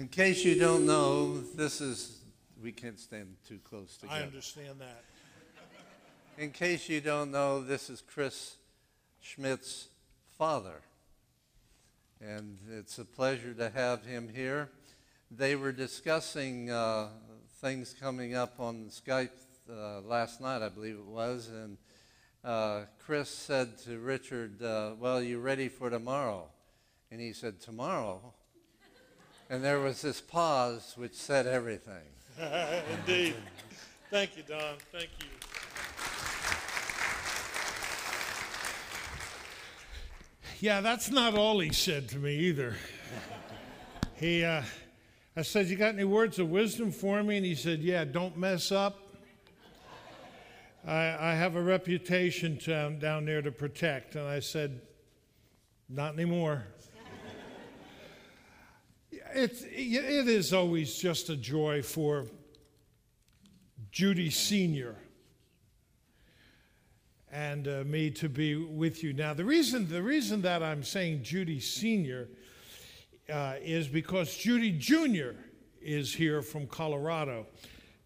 In case you don't know, this is, we can't stand too close together. I understand that. In case you don't know, this is Chris Schmidt's father. And it's a pleasure to have him here. They were discussing uh, things coming up on Skype uh, last night, I believe it was, and uh, Chris said to Richard, uh, Well, you ready for tomorrow? And he said, Tomorrow? And there was this pause which said everything. Indeed. Thank you, Don. Thank you. Yeah, that's not all he said to me either. He, uh, I said, You got any words of wisdom for me? And he said, Yeah, don't mess up. I, I have a reputation to, down there to protect. And I said, Not anymore. It's, it is always just a joy for Judy Sr. and uh, me to be with you. Now, the reason, the reason that I'm saying Judy Sr. Uh, is because Judy Jr. is here from Colorado.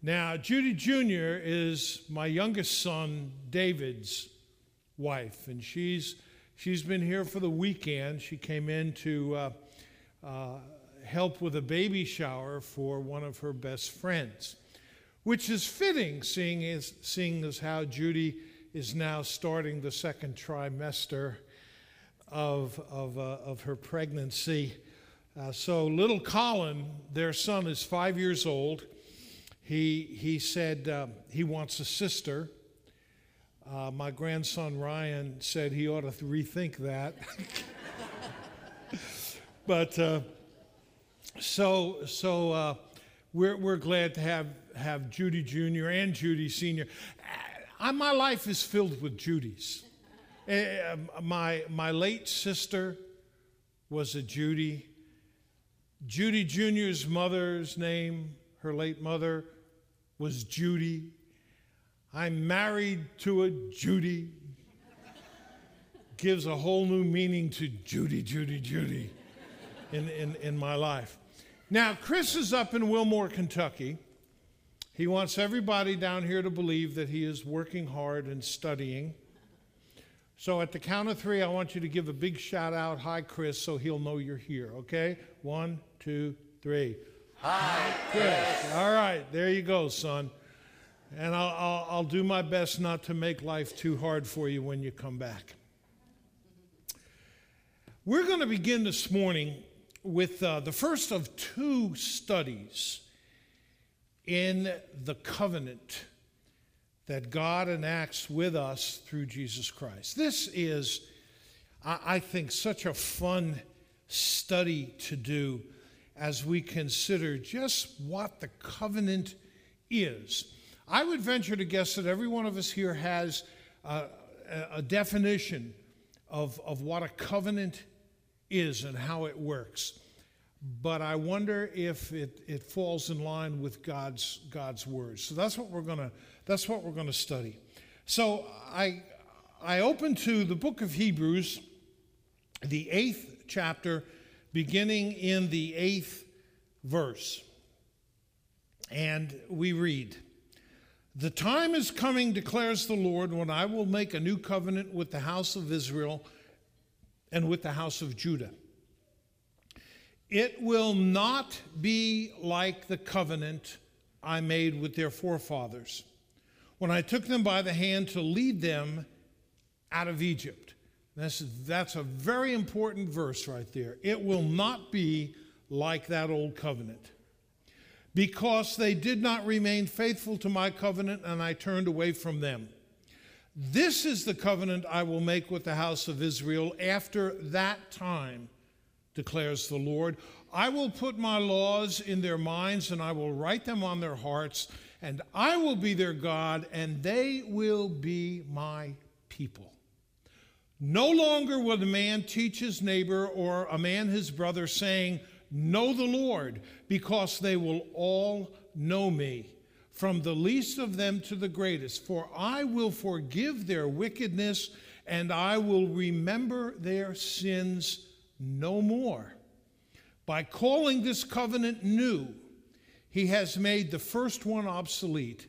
Now, Judy Jr. is my youngest son, David's wife, and she's, she's been here for the weekend. She came in to uh, uh, help with a baby shower for one of her best friends, which is fitting, seeing as, seeing as how Judy is now starting the second trimester of, of, uh, of her pregnancy. Uh, so, little Colin, their son, is five years old. He, he said uh, he wants a sister. Uh, my grandson Ryan said he ought to rethink that. but uh, so, so uh, we're, we're glad to have, have Judy Jr. and Judy Sr. Uh, my life is filled with Judys. Uh, my, my late sister was a Judy. Judy Jr.'s mother's name, her late mother, was Judy. I'm married to a Judy. Gives a whole new meaning to Judy, Judy, Judy in, in, in my life. Now, Chris is up in Wilmore, Kentucky. He wants everybody down here to believe that he is working hard and studying. So, at the count of three, I want you to give a big shout out, Hi, Chris, so he'll know you're here, okay? One, two, three. Hi, Chris. All right, there you go, son. And I'll, I'll, I'll, do my best not to make life too hard for you when you come back. We're going to begin this morning with uh, the first of two studies in the covenant that God enacts with us through Jesus Christ. This is, I, think, such a fun study to do as we consider just what the covenant is. I would venture to guess that every one of us here has a, a definition of, of what a covenant is and how it works. But I wonder if it, it falls in line with God's, God's words. So that's what we're gonna that's what we're gonna study. So I I open to the book of Hebrews, the eighth chapter, beginning in the eighth verse. And we read, The time is coming, declares the Lord, when I will make a new covenant with the house of Israel and with the house of Judah. It will not be like the covenant I made with their forefathers when I took them by the hand to lead them out of Egypt. That's, that's a very important verse right there. It will not be like that old covenant. Because they did not remain faithful to my covenant and I turned away from them. This is the covenant I will make with the house of Israel after that time, declares the Lord. I will put my laws in their minds and I will write them on their hearts, and I will be their God, and they will be my people. No longer will a man teach his neighbor or a man his brother, saying, Know the Lord, because they will all know me, from the least of them to the greatest. For I will forgive their wickedness, and I will remember their sins no more. By calling this covenant new, he has made the first one obsolete,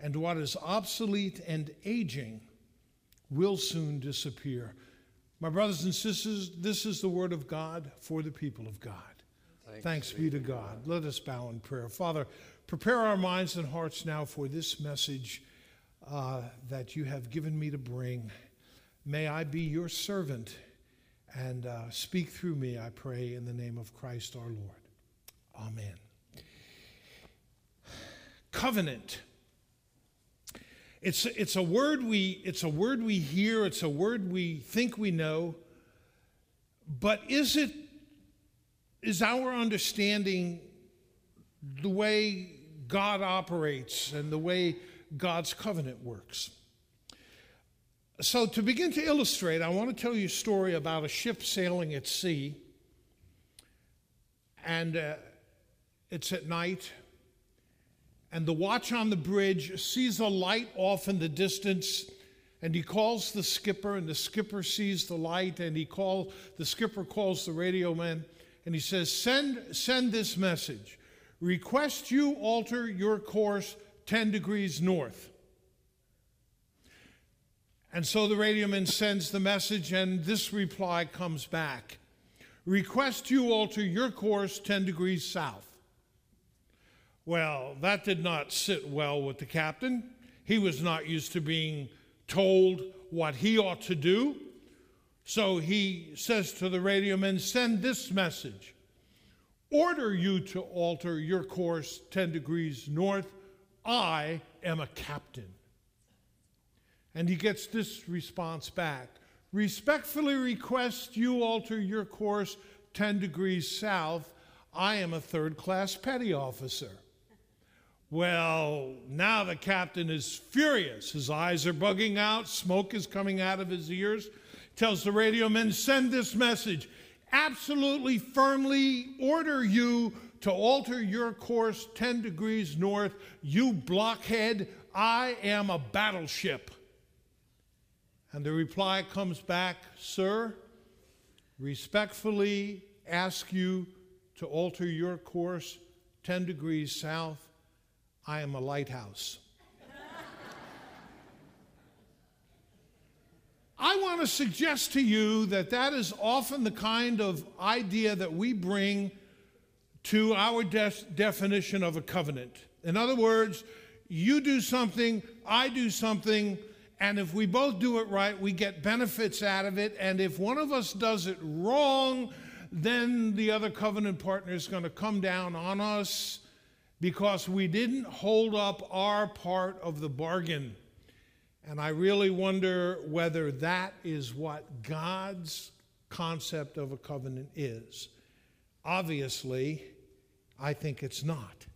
and what is obsolete and aging will soon disappear. My brothers and sisters, this is the word of God for the people of God. Thanks, Thanks be to God. Let us bow in prayer. Father, prepare our minds and hearts now for this message uh, that you have given me to bring. May I be your servant and uh, speak through me, I pray, in the name of Christ our Lord. Amen. Covenant. It's, it's, a word we, it's a word we hear, it's a word we think we know, but is it, is our understanding the way God operates and the way God's covenant works? So, to begin to illustrate, I want to tell you a story about a ship sailing at sea. And uh, it's at night. And the watch on the bridge sees a light off in the distance. And he calls the skipper, and the skipper sees the light. And he call, the skipper calls the radio man. And he says, send, send this message. Request you alter your course 10 degrees north. And so the radioman sends the message, and this reply comes back Request you alter your course 10 degrees south. Well, that did not sit well with the captain. He was not used to being told what he ought to do. So he says to the radioman, Send this message Order you to alter your course 10 degrees north. I am a captain. And he gets this response back Respectfully request you alter your course 10 degrees south. I am a third class petty officer. Well, now the captain is furious. His eyes are bugging out, smoke is coming out of his ears. Tells the radio men, send this message. Absolutely firmly order you to alter your course 10 degrees north. You blockhead, I am a battleship. And the reply comes back, Sir, respectfully ask you to alter your course 10 degrees south. I am a lighthouse. I want to suggest to you that that is often the kind of idea that we bring to our de- definition of a covenant. In other words, you do something, I do something, and if we both do it right, we get benefits out of it. And if one of us does it wrong, then the other covenant partner is going to come down on us because we didn't hold up our part of the bargain. And I really wonder whether that is what God's concept of a covenant is. Obviously, I think it's not.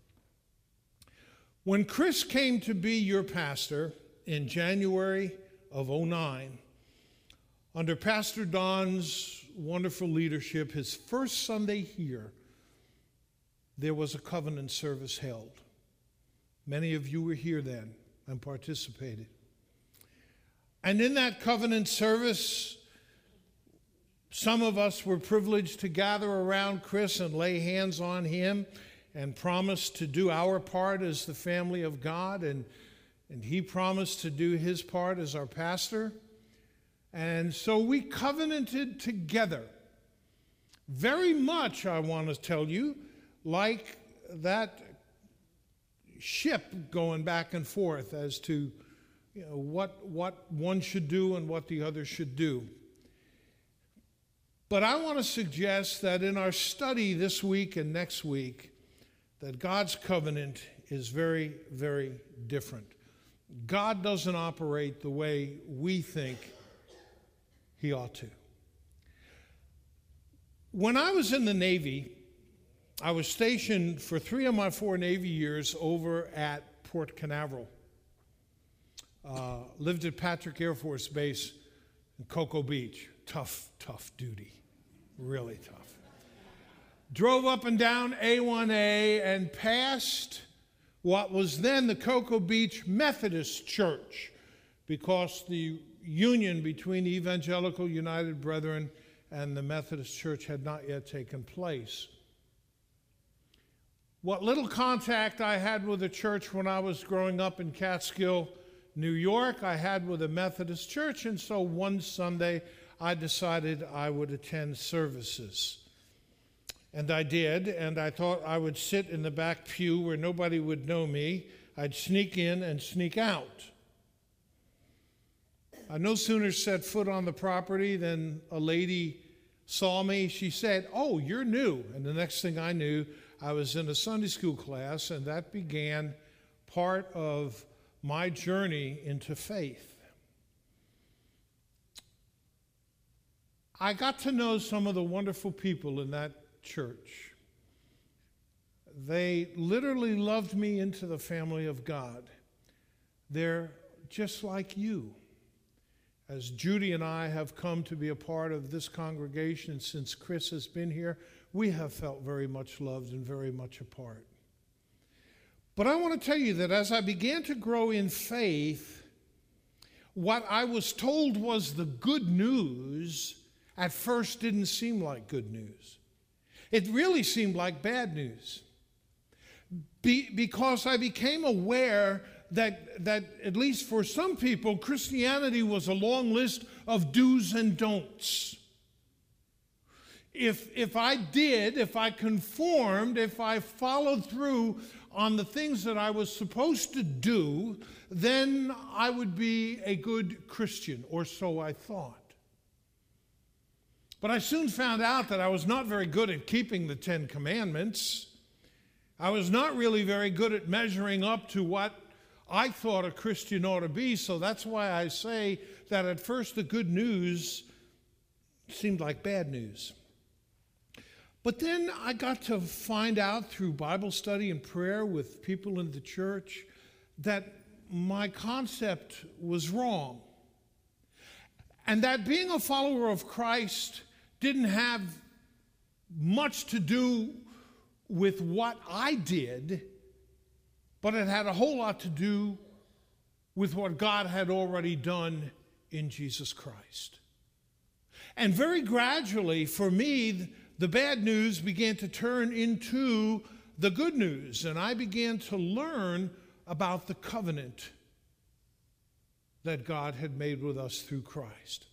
When Chris came to be your pastor, in January of 09, under Pastor Don's wonderful leadership, his first Sunday here, there was a covenant service held. Many of you were here then and participated. And in that covenant service, some of us were privileged to gather around Chris and lay hands on him and promise to do our part as the family of God and and he promised to do his part as our pastor. And so we covenanted together. Very much, I want to tell you, like that ship going back and forth as to you know, what, what one should do and what the other should do. But I want to suggest that in our study this week and next week, that God's covenant is very, very different. God doesn't operate the way we think he ought to. When I was in the Navy, I was stationed for three of my four Navy years over at Port Canaveral. Uh, lived at Patrick Air Force Base in Cocoa Beach. Tough, tough duty. Really tough. Drove up and down A1A and passed what was then the Cocoa Beach Methodist Church because the union between Evangelical United Brethren and the Methodist Church had not yet taken place. what little contact I had with the church when I was growing up in Catskill, New York, I had with a Methodist church, and so one Sunday I decided I would attend services. And I did, and I thought I would sit in the back pew where nobody would know me. I'd sneak in and sneak out. I no sooner set foot on the property than a lady saw me. She said, Oh, you're new. And the next thing I knew, I was in a Sunday school class, and that began part of my journey into faith. I got to know some of the wonderful people in that church. They literally loved me into the family of God. They're just like you. As Judy and I have come to be a part of this congregation since Chris has been here, we have felt very much loved and very much apart. But I want to tell you that as I began to grow in faith, what I was told was the good news at first didn't seem like good news. It really seemed like bad news. Be, because I became aware that, that, at least for some people, Christianity was a long list of do's and don'ts. If, if I did, if I conformed, if I followed through on the things that I was supposed to do, then I would be a good Christian, or so I thought. But I soon found out that I was not very good at keeping the Ten Commandments. I was not really very good at measuring up to what I thought a Christian ought to be. So that's why I say that at first the good news seemed like bad news. But then I got to find out through Bible study and prayer with people in the church that my concept was wrong. And that being a follower of Christ didn't have much to do with what I did, but it had a whole lot to do with what God had already done in Jesus Christ. And very gradually, for me, the bad news began to turn into the good news, and I began to learn about the covenant that God had made with us through Christ.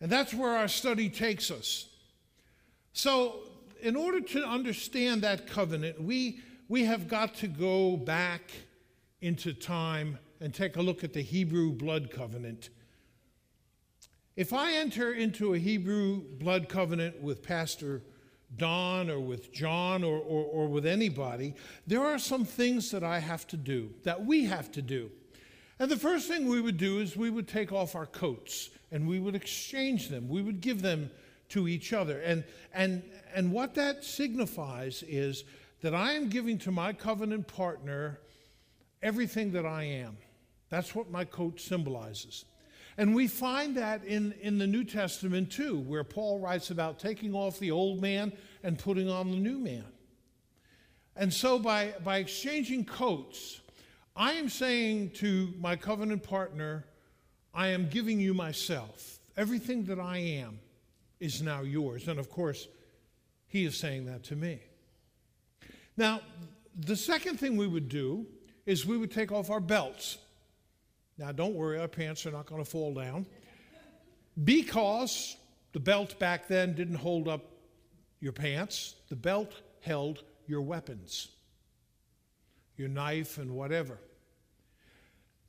And that's where our study takes us. So, in order to understand that covenant, we, we have got to go back into time and take a look at the Hebrew blood covenant. If I enter into a Hebrew blood covenant with Pastor Don or with John or, or, or, with anybody, there are some things that I have to do, that we have to do. And the first thing we would do is we would take off our coats and we would exchange them. We would give them to each other. And, and, and what that signifies is that I am giving to my covenant partner everything that I am. That's what my coat symbolizes. And we find that in, in the New Testament too, where Paul writes about taking off the old man and putting on the new man. And so by, by exchanging coats, I am saying to my covenant partner, I am giving you myself. Everything that I am is now yours. And of course, he is saying that to me. Now, the second thing we would do is we would take off our belts. Now, don't worry, our pants are not going to fall down because the belt back then didn't hold up your pants, the belt held your weapons, your knife, and whatever.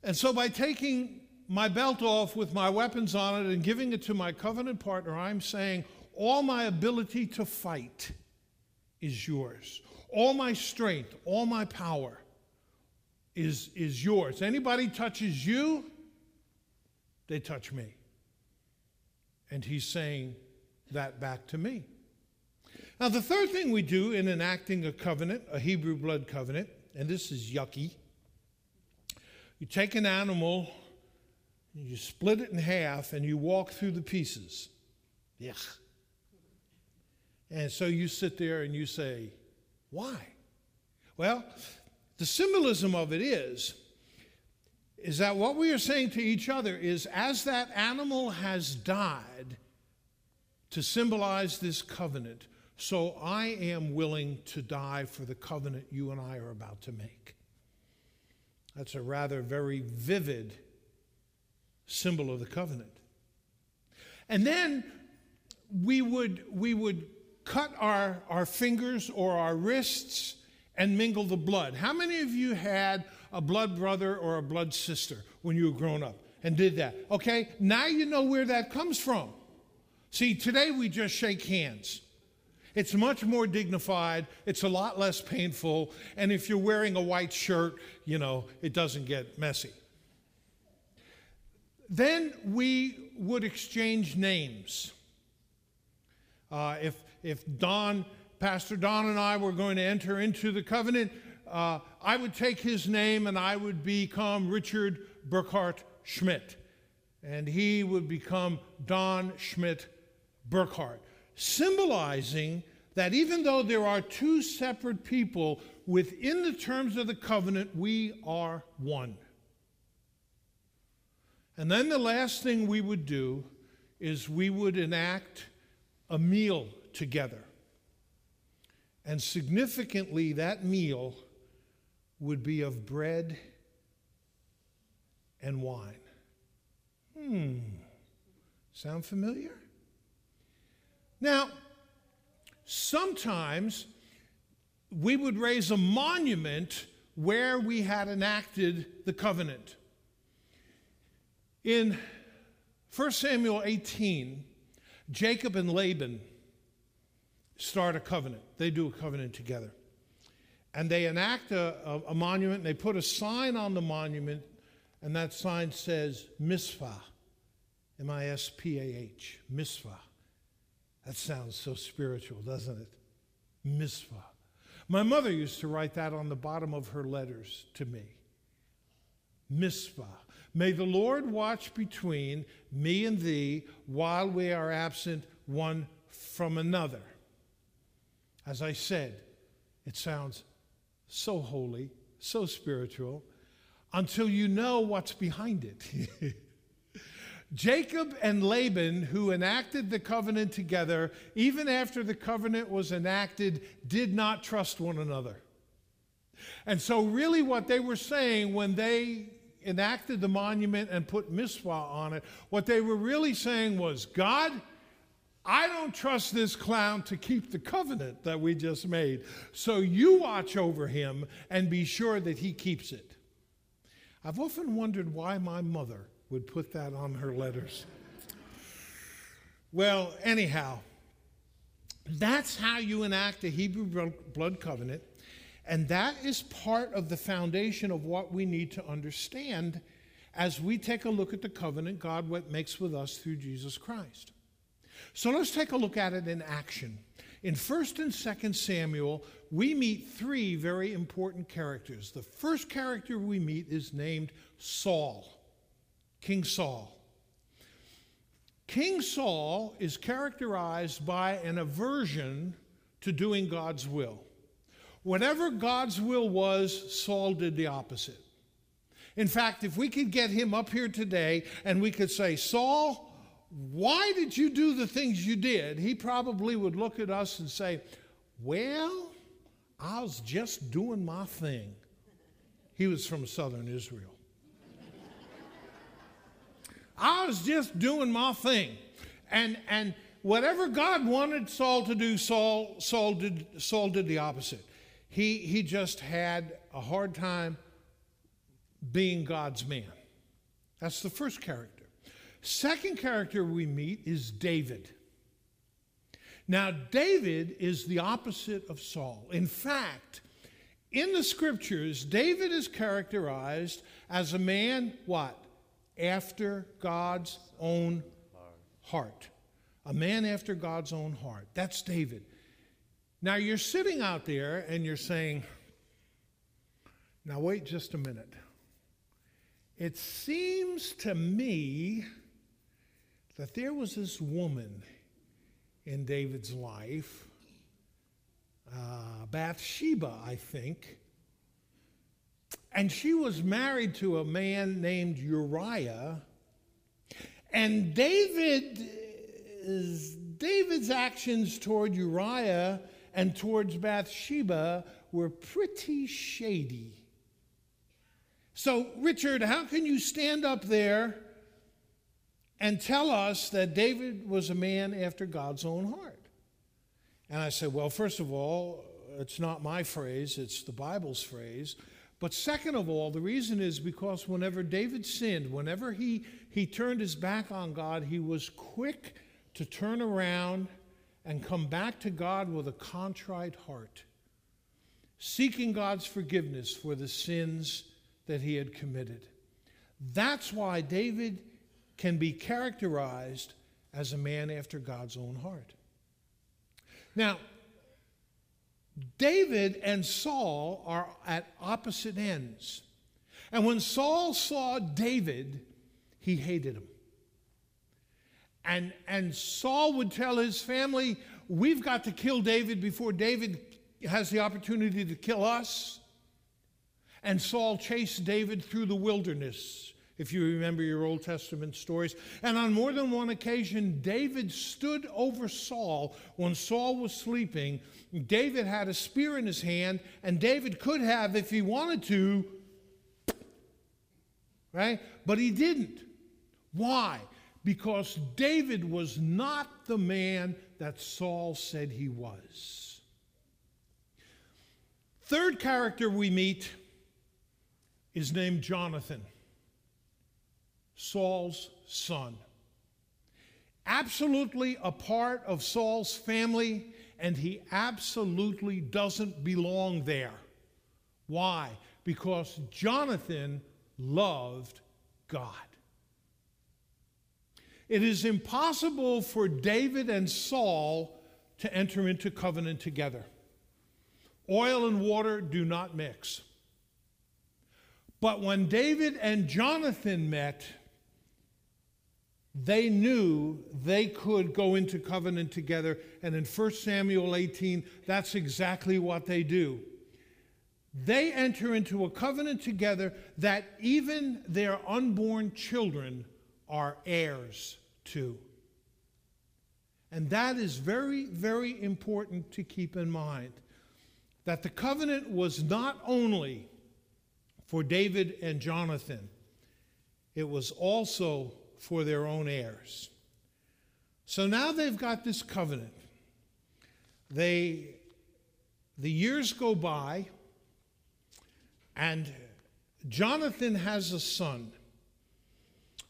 And so, by taking my belt off with my weapons on it and giving it to my covenant partner, I'm saying, all my ability to fight is yours. All my strength, all my power is, is yours. Anybody touches you, they touch me. And he's saying that back to me. Now, the third thing we do in enacting a covenant, a Hebrew blood covenant, and this is yucky, you take an animal you split it in half and you walk through the pieces. Yeah. And so you sit there and you say, why? Well, the symbolism of it is is that what we are saying to each other is as that animal has died to symbolize this covenant, So I am willing to die for the covenant you and I are about to make. That's a rather very vivid symbol of the covenant. And then we would, we would cut our, our fingers or our wrists and mingle the blood. How many of you had a blood brother or a blood sister when you were growing up and did that? Okay, now you know where that comes from. See, today we just shake hands. It's much more dignified, it's a lot less painful, and if you're wearing a white shirt, you know, it doesn't get messy. Then we would exchange names. Uh, if, if Don, Pastor Don and I were going to enter into the covenant, uh, I would take his name and I would become Richard Burkhart Schmidt. And he would become Don Schmidt Burkhart symbolizing that even though there are two separate people, within the terms of the covenant, we are one. And then the last thing we would do is we would enact a meal together. And significantly, that meal would be of bread and wine. Hmm. Sound familiar? Now, sometimes we would raise a monument where we had enacted the covenant. In 1 Samuel 18, Jacob and Laban start a covenant. They do a covenant together. And they enact a, a, a monument, and they put a sign on the monument, and that sign says Mispah. M I S P A H. Mispah. That sounds so spiritual, doesn't it? Mispah. My mother used to write that on the bottom of her letters to me. Mispah. May the Lord watch between me and thee while we are absent one from another. As I said, it sounds so holy, so spiritual, until you know what's behind it. Jacob and Laban, who enacted the covenant together, even after the covenant was enacted, did not trust one another. And so, really, what they were saying when they enacted the monument and put Mispah on it, what they were really saying was, God, I don't trust this clown to keep the covenant that we just made. So you watch over him and be sure that he keeps it. I've often wondered why my mother would put that on her letters. Well, anyhow, that's how you enact a Hebrew blood covenant. And that is part of the foundation of what we need to understand as we take a look at the covenant God makes with us through Jesus Christ. So let's take a look at it in action. In 1st and 2nd Samuel, we meet three very important characters. The first character we meet is named Saul. King Saul. King Saul is characterized by an aversion to doing God's will. Whatever God's will was, Saul did the opposite. In fact, if we could get him up here today and we could say, Saul, why did you do the things you did? He probably would look at us and say, Well, I was just doing my thing. He was from southern Israel. I was just doing my thing. And, and whatever God wanted Saul to do, Saul, Saul, did, Saul did the opposite. He, he just had a hard time being God's man. That's the first character. Second character we meet is David. Now, David is the opposite of Saul. In fact, in the scriptures, David is characterized as a man, what? after God's own heart. A man after God's own heart. That's David. Now you're sitting out there and you're saying, now wait just a minute. It seems to me that there was this woman in David's life, uh, Bathsheba, I think, and she was married to a man named Uriah. And David David's actions toward Uriah and towards Bathsheba were pretty shady. So, Richard, how can you stand up there and tell us that David was a man after God's own heart? And I said, Well, first of all, it's not my phrase, it's the Bible's phrase. But second of all, the reason is because whenever David sinned, whenever he, he turned his back on God, he was quick to turn around and come back to God with a contrite heart, seeking God's forgiveness for the sins that he had committed. That's why David can be characterized as a man after God's own heart. Now, David and Saul are at opposite ends. And when Saul saw David, he hated him. And, and Saul would tell his family, We've got to kill David before David has the opportunity to kill us. And Saul chased David through the wilderness, if you remember your Old Testament stories. And on more than one occasion, David stood over Saul when Saul was sleeping. David had a spear in his hand, and David could have, if he wanted to, right? But he didn't. Why? because David was not the man that Saul said he was. Third character we meet is named Jonathan, Saul's son. Absolutely a part of Saul's family, and he absolutely doesn't belong there. Why? Because Jonathan loved God. It is impossible for David and Saul to enter into covenant together. Oil and water do not mix. But when David and Jonathan met, they knew they could go into covenant together. And in 1 Samuel 18, that's exactly what they do. They enter into a covenant together that even their unborn children are heirs to. And that is very, very important to keep in mind. That the covenant was not only for David and Jonathan, it was also for their own heirs. So now they've got this covenant. They, the years go by, and Jonathan has a son.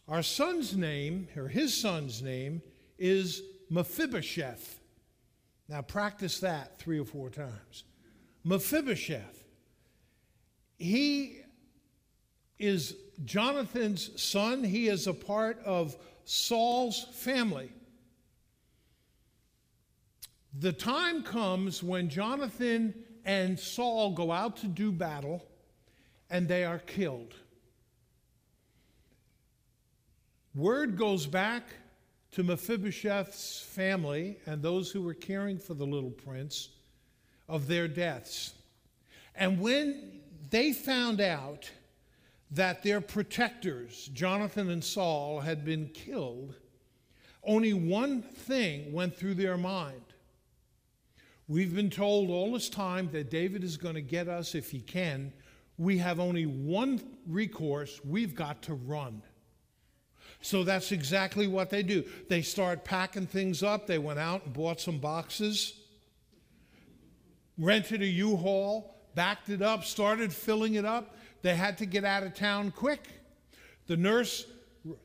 Our son's name, or his son's name, is Mephibosheth. Now practice that three or four times. Mephibosheth. He is Jonathan's son. He is a part of Saul's family. The time comes when Jonathan and Saul go out to do battle and they are killed. Word goes back to Mephibosheth's family and those who were caring for the little prince of their deaths. And when they found out that their protectors, Jonathan and Saul, had been killed, only one thing went through their mind. We've been told all this time that David is going to get us if he can. We have only one recourse we've got to run. So that's exactly what they do. They start packing things up. They went out and bought some boxes, rented a U Haul, backed it up, started filling it up. They had to get out of town quick. The nurse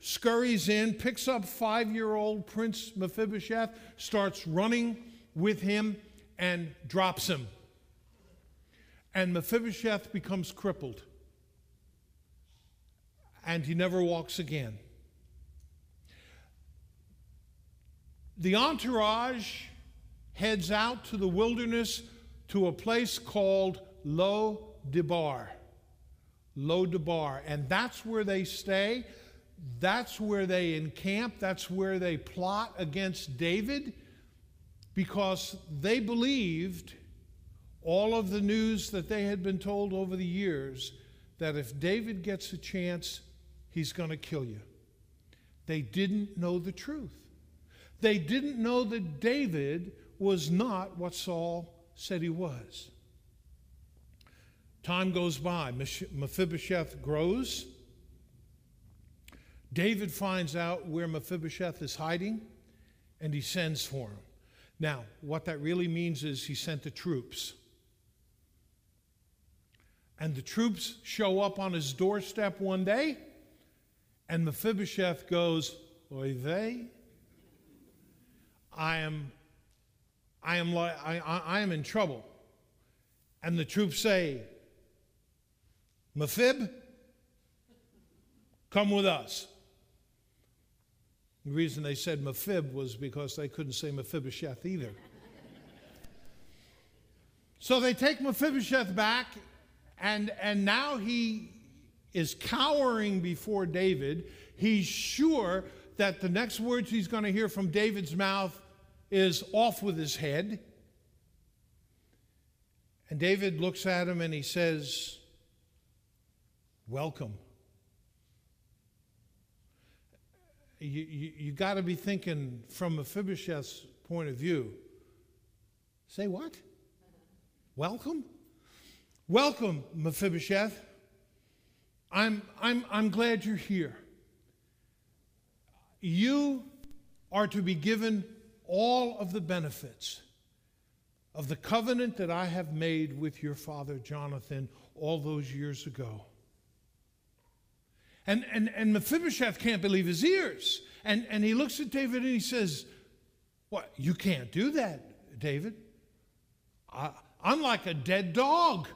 scurries in, picks up five year old Prince Mephibosheth, starts running with him, and drops him. And Mephibosheth becomes crippled. And he never walks again. The entourage heads out to the wilderness to a place called Lo Debar. Lo Debar. And that's where they stay. That's where they encamp. That's where they plot against David because they believed all of the news that they had been told over the years that if David gets a chance, he's going to kill you. They didn't know the truth. They didn't know that David was not what Saul said he was. Time goes by. Mephibosheth grows. David finds out where Mephibosheth is hiding and he sends for him. Now, what that really means is he sent the troops. And the troops show up on his doorstep one day, and Mephibosheth goes, Oy vey, I am, I am, like, I, I am in trouble. And the troops say, Mephib, come with us. The reason they said Mephib was because they couldn't say Mephibosheth either. so they take Mephibosheth back, and, and now he is cowering before David. He's sure that the next words he's going to hear from David's mouth is off with his head. And David looks at him and he says, Welcome. you, you, you got to be thinking from Mephibosheth's point of view. Say what? Welcome? Welcome, Mephibosheth. I'm, I'm, I'm glad you're here. You are to be given all of the benefits of the covenant that I have made with your father Jonathan all those years ago. And, and, and Mephibosheth can't believe his ears. And, and he looks at David and he says, What? You can't do that, David. I, I'm like a dead dog.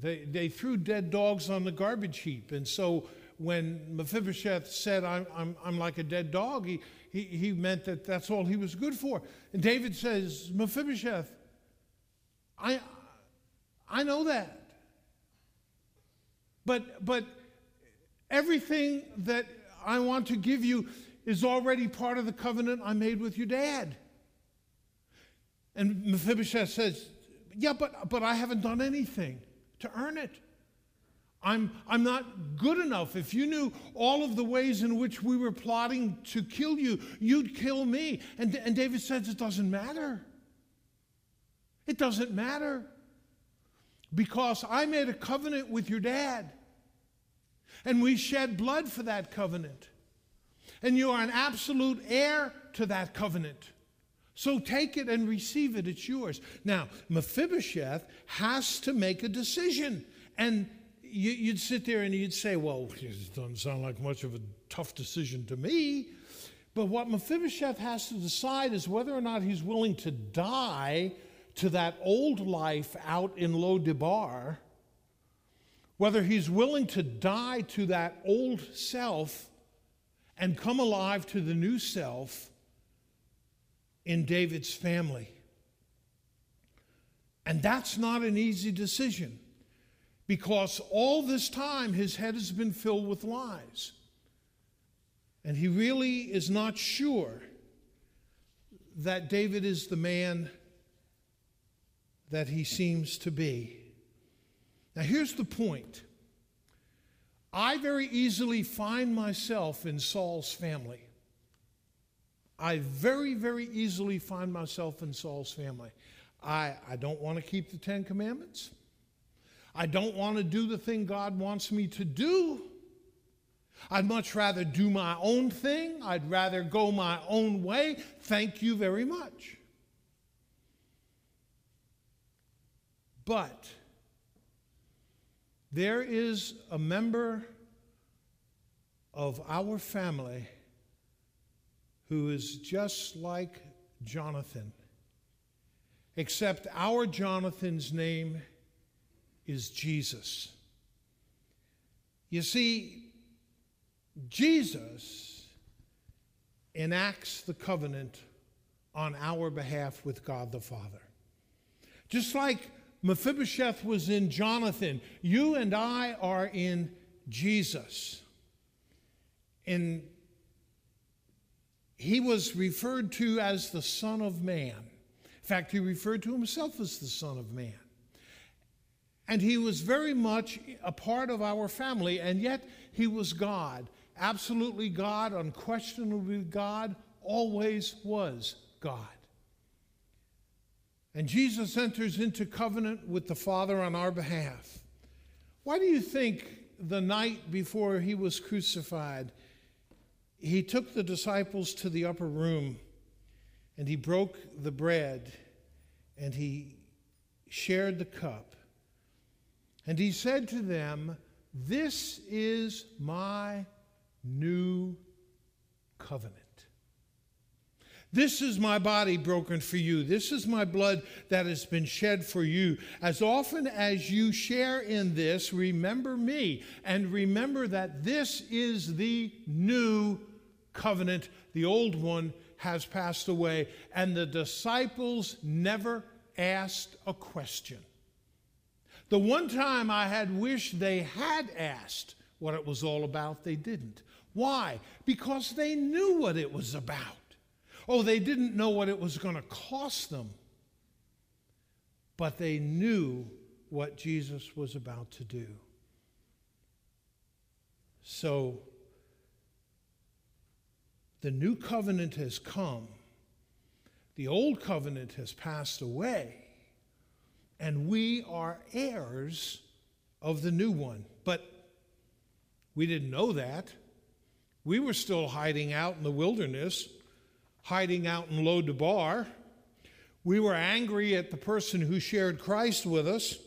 They, they threw dead dogs on the garbage heap. And so when Mephibosheth said, I'm, I'm, I'm like a dead dog, he, he, he meant that that's all he was good for. And David says, Mephibosheth, I, I know that. But, but Everything that I want to give you is already part of the covenant I made with your dad. And Mephibosheth says, Yeah, but, but I haven't done anything to earn it. I'm, I'm not good enough. If you knew all of the ways in which we were plotting to kill you, you'd kill me. And, and David says, It doesn't matter. It doesn't matter. Because I made a covenant with your dad. And we shed blood for that covenant. And you are an absolute heir to that covenant. So take it and receive it. It's yours. Now, Mephibosheth has to make a decision. And you, would sit there and you'd say, well, it doesn't sound like much of a tough decision to me. But what Mephibosheth has to decide is whether or not he's willing to die to that old life out in Lo-debar whether he's willing to die to that old self and come alive to the new self in David's family. And that's not an easy decision because all this time his head has been filled with lies. And he really is not sure that David is the man that he seems to be. Now, here's the point I very easily find myself in Saul's family. I very, very easily find myself in Saul's family. I, I don't want to keep the Ten Commandments. I don't want to do the thing God wants me to do. I'd much rather do my own thing. I'd rather go my own way. Thank you very much. But there is a member of our family who is just like Jonathan, except our Jonathan's name is Jesus. You see, Jesus enacts the covenant on our behalf with God the Father. Just like Mephibosheth was in Jonathan. You and I are in Jesus. And he was referred to as the Son of Man. In fact, he referred to himself as the Son of Man. And he was very much a part of our family, and yet he was God. Absolutely God, unquestionably God, always was God. And Jesus enters into covenant with the Father on our behalf. Why do you think the night before he was crucified, he took the disciples to the upper room and he broke the bread and he shared the cup? And he said to them, This is my new covenant. This is my body broken for you. This is my blood that has been shed for you. As often as you share in this, remember me and remember that this is the new covenant. The old one has passed away. And the disciples never asked a question. The one time I had wished they had asked what it was all about, they didn't. Why? Because they knew what it was about. Oh, they didn't know what it was going to cost them, but they knew what Jesus was about to do. So, the new covenant has come, the old covenant has passed away, and we are heirs of the new one. But we didn't know that. We were still hiding out in the wilderness hiding out in Lo-debar. We were angry at the person who shared Christ with us.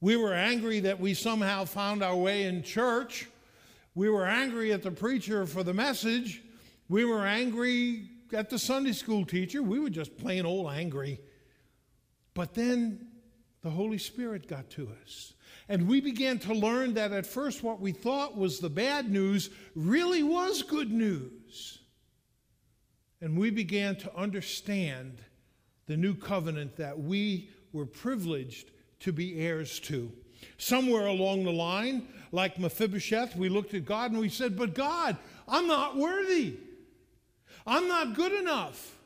We were angry that we somehow found our way in church. We were angry at the preacher for the message. We were angry at the Sunday school teacher. We were just plain old angry. But then the Holy Spirit got to us. And we began to learn that at first what we thought was the bad news really was good news. And we began to understand the new covenant that we were privileged to be heirs to. Somewhere along the line, like Mephibosheth, we looked at God and we said, But God, I'm not worthy. I'm not good enough.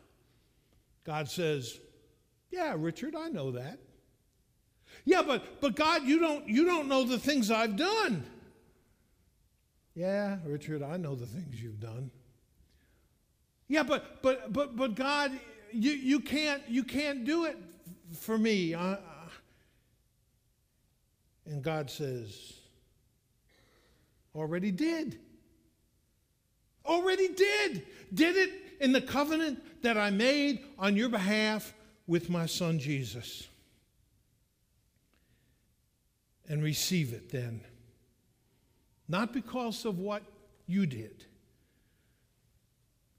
God says, Yeah, Richard, I know that. Yeah, but but God, you don't you don't know the things I've done. Yeah, Richard, I know the things you've done. Yeah, but but but but God, you you can't you can't do it for me. Uh, and God says, already did. Already did. Did it in the covenant that I made on your behalf with my son Jesus. And receive it then. Not because of what you did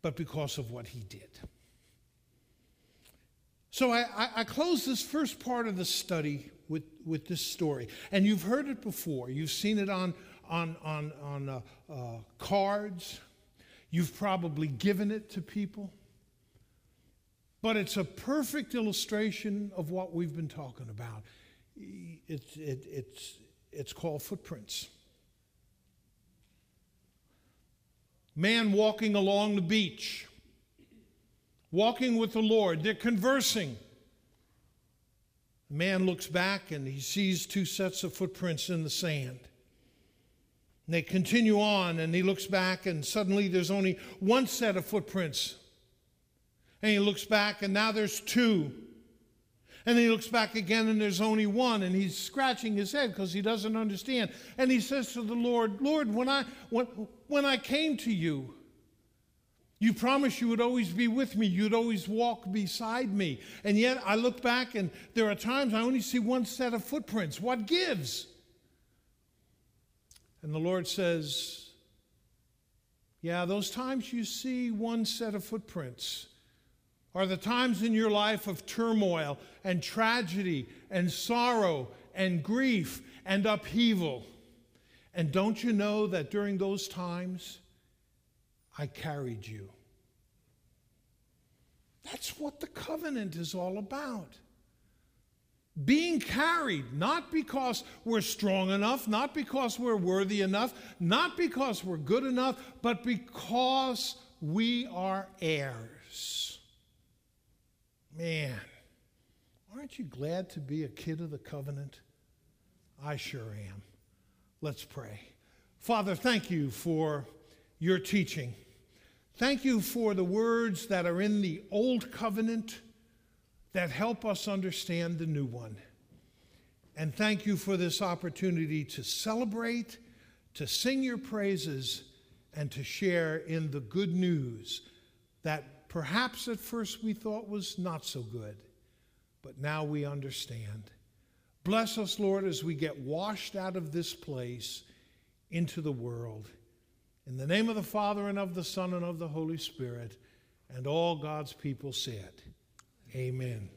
but because of what he did. So I, I, I, close this first part of the study with, with this story. And you've heard it before. You've seen it on, on, on, on uh, uh, cards. You've probably given it to people. But it's a perfect illustration of what we've been talking about. It's, it, it's, it's called footprints. Man walking along the beach, walking with the Lord. They're conversing. The man looks back and he sees two sets of footprints in the sand. And they continue on and he looks back and suddenly there's only one set of footprints. And he looks back and now there's two. And he looks back again and there's only one, and he's scratching his head because he doesn't understand. And he says to the Lord, Lord, when I, when, when I came to you, you promised you would always be with me. You'd always walk beside me. And yet I look back and there are times I only see one set of footprints. What gives? And the Lord says, Yeah, those times you see one set of footprints are the times in your life of turmoil and tragedy and sorrow and grief and upheaval. And don't you know that during those times, I carried you? That's what the covenant is all about. Being carried, not because we're strong enough, not because we're worthy enough, not because we're good enough, but because we are heirs. Man, aren't you glad to be a kid of the covenant? I sure am. Let's pray. Father, thank you for your teaching. Thank you for the words that are in the Old Covenant that help us understand the new one. And thank you for this opportunity to celebrate, to sing your praises, and to share in the good news that perhaps at first we thought was not so good, but now we understand. Bless us, Lord, as we get washed out of this place into the world. In the name of the Father, and of the Son, and of the Holy Spirit, and all God's people said, Amen.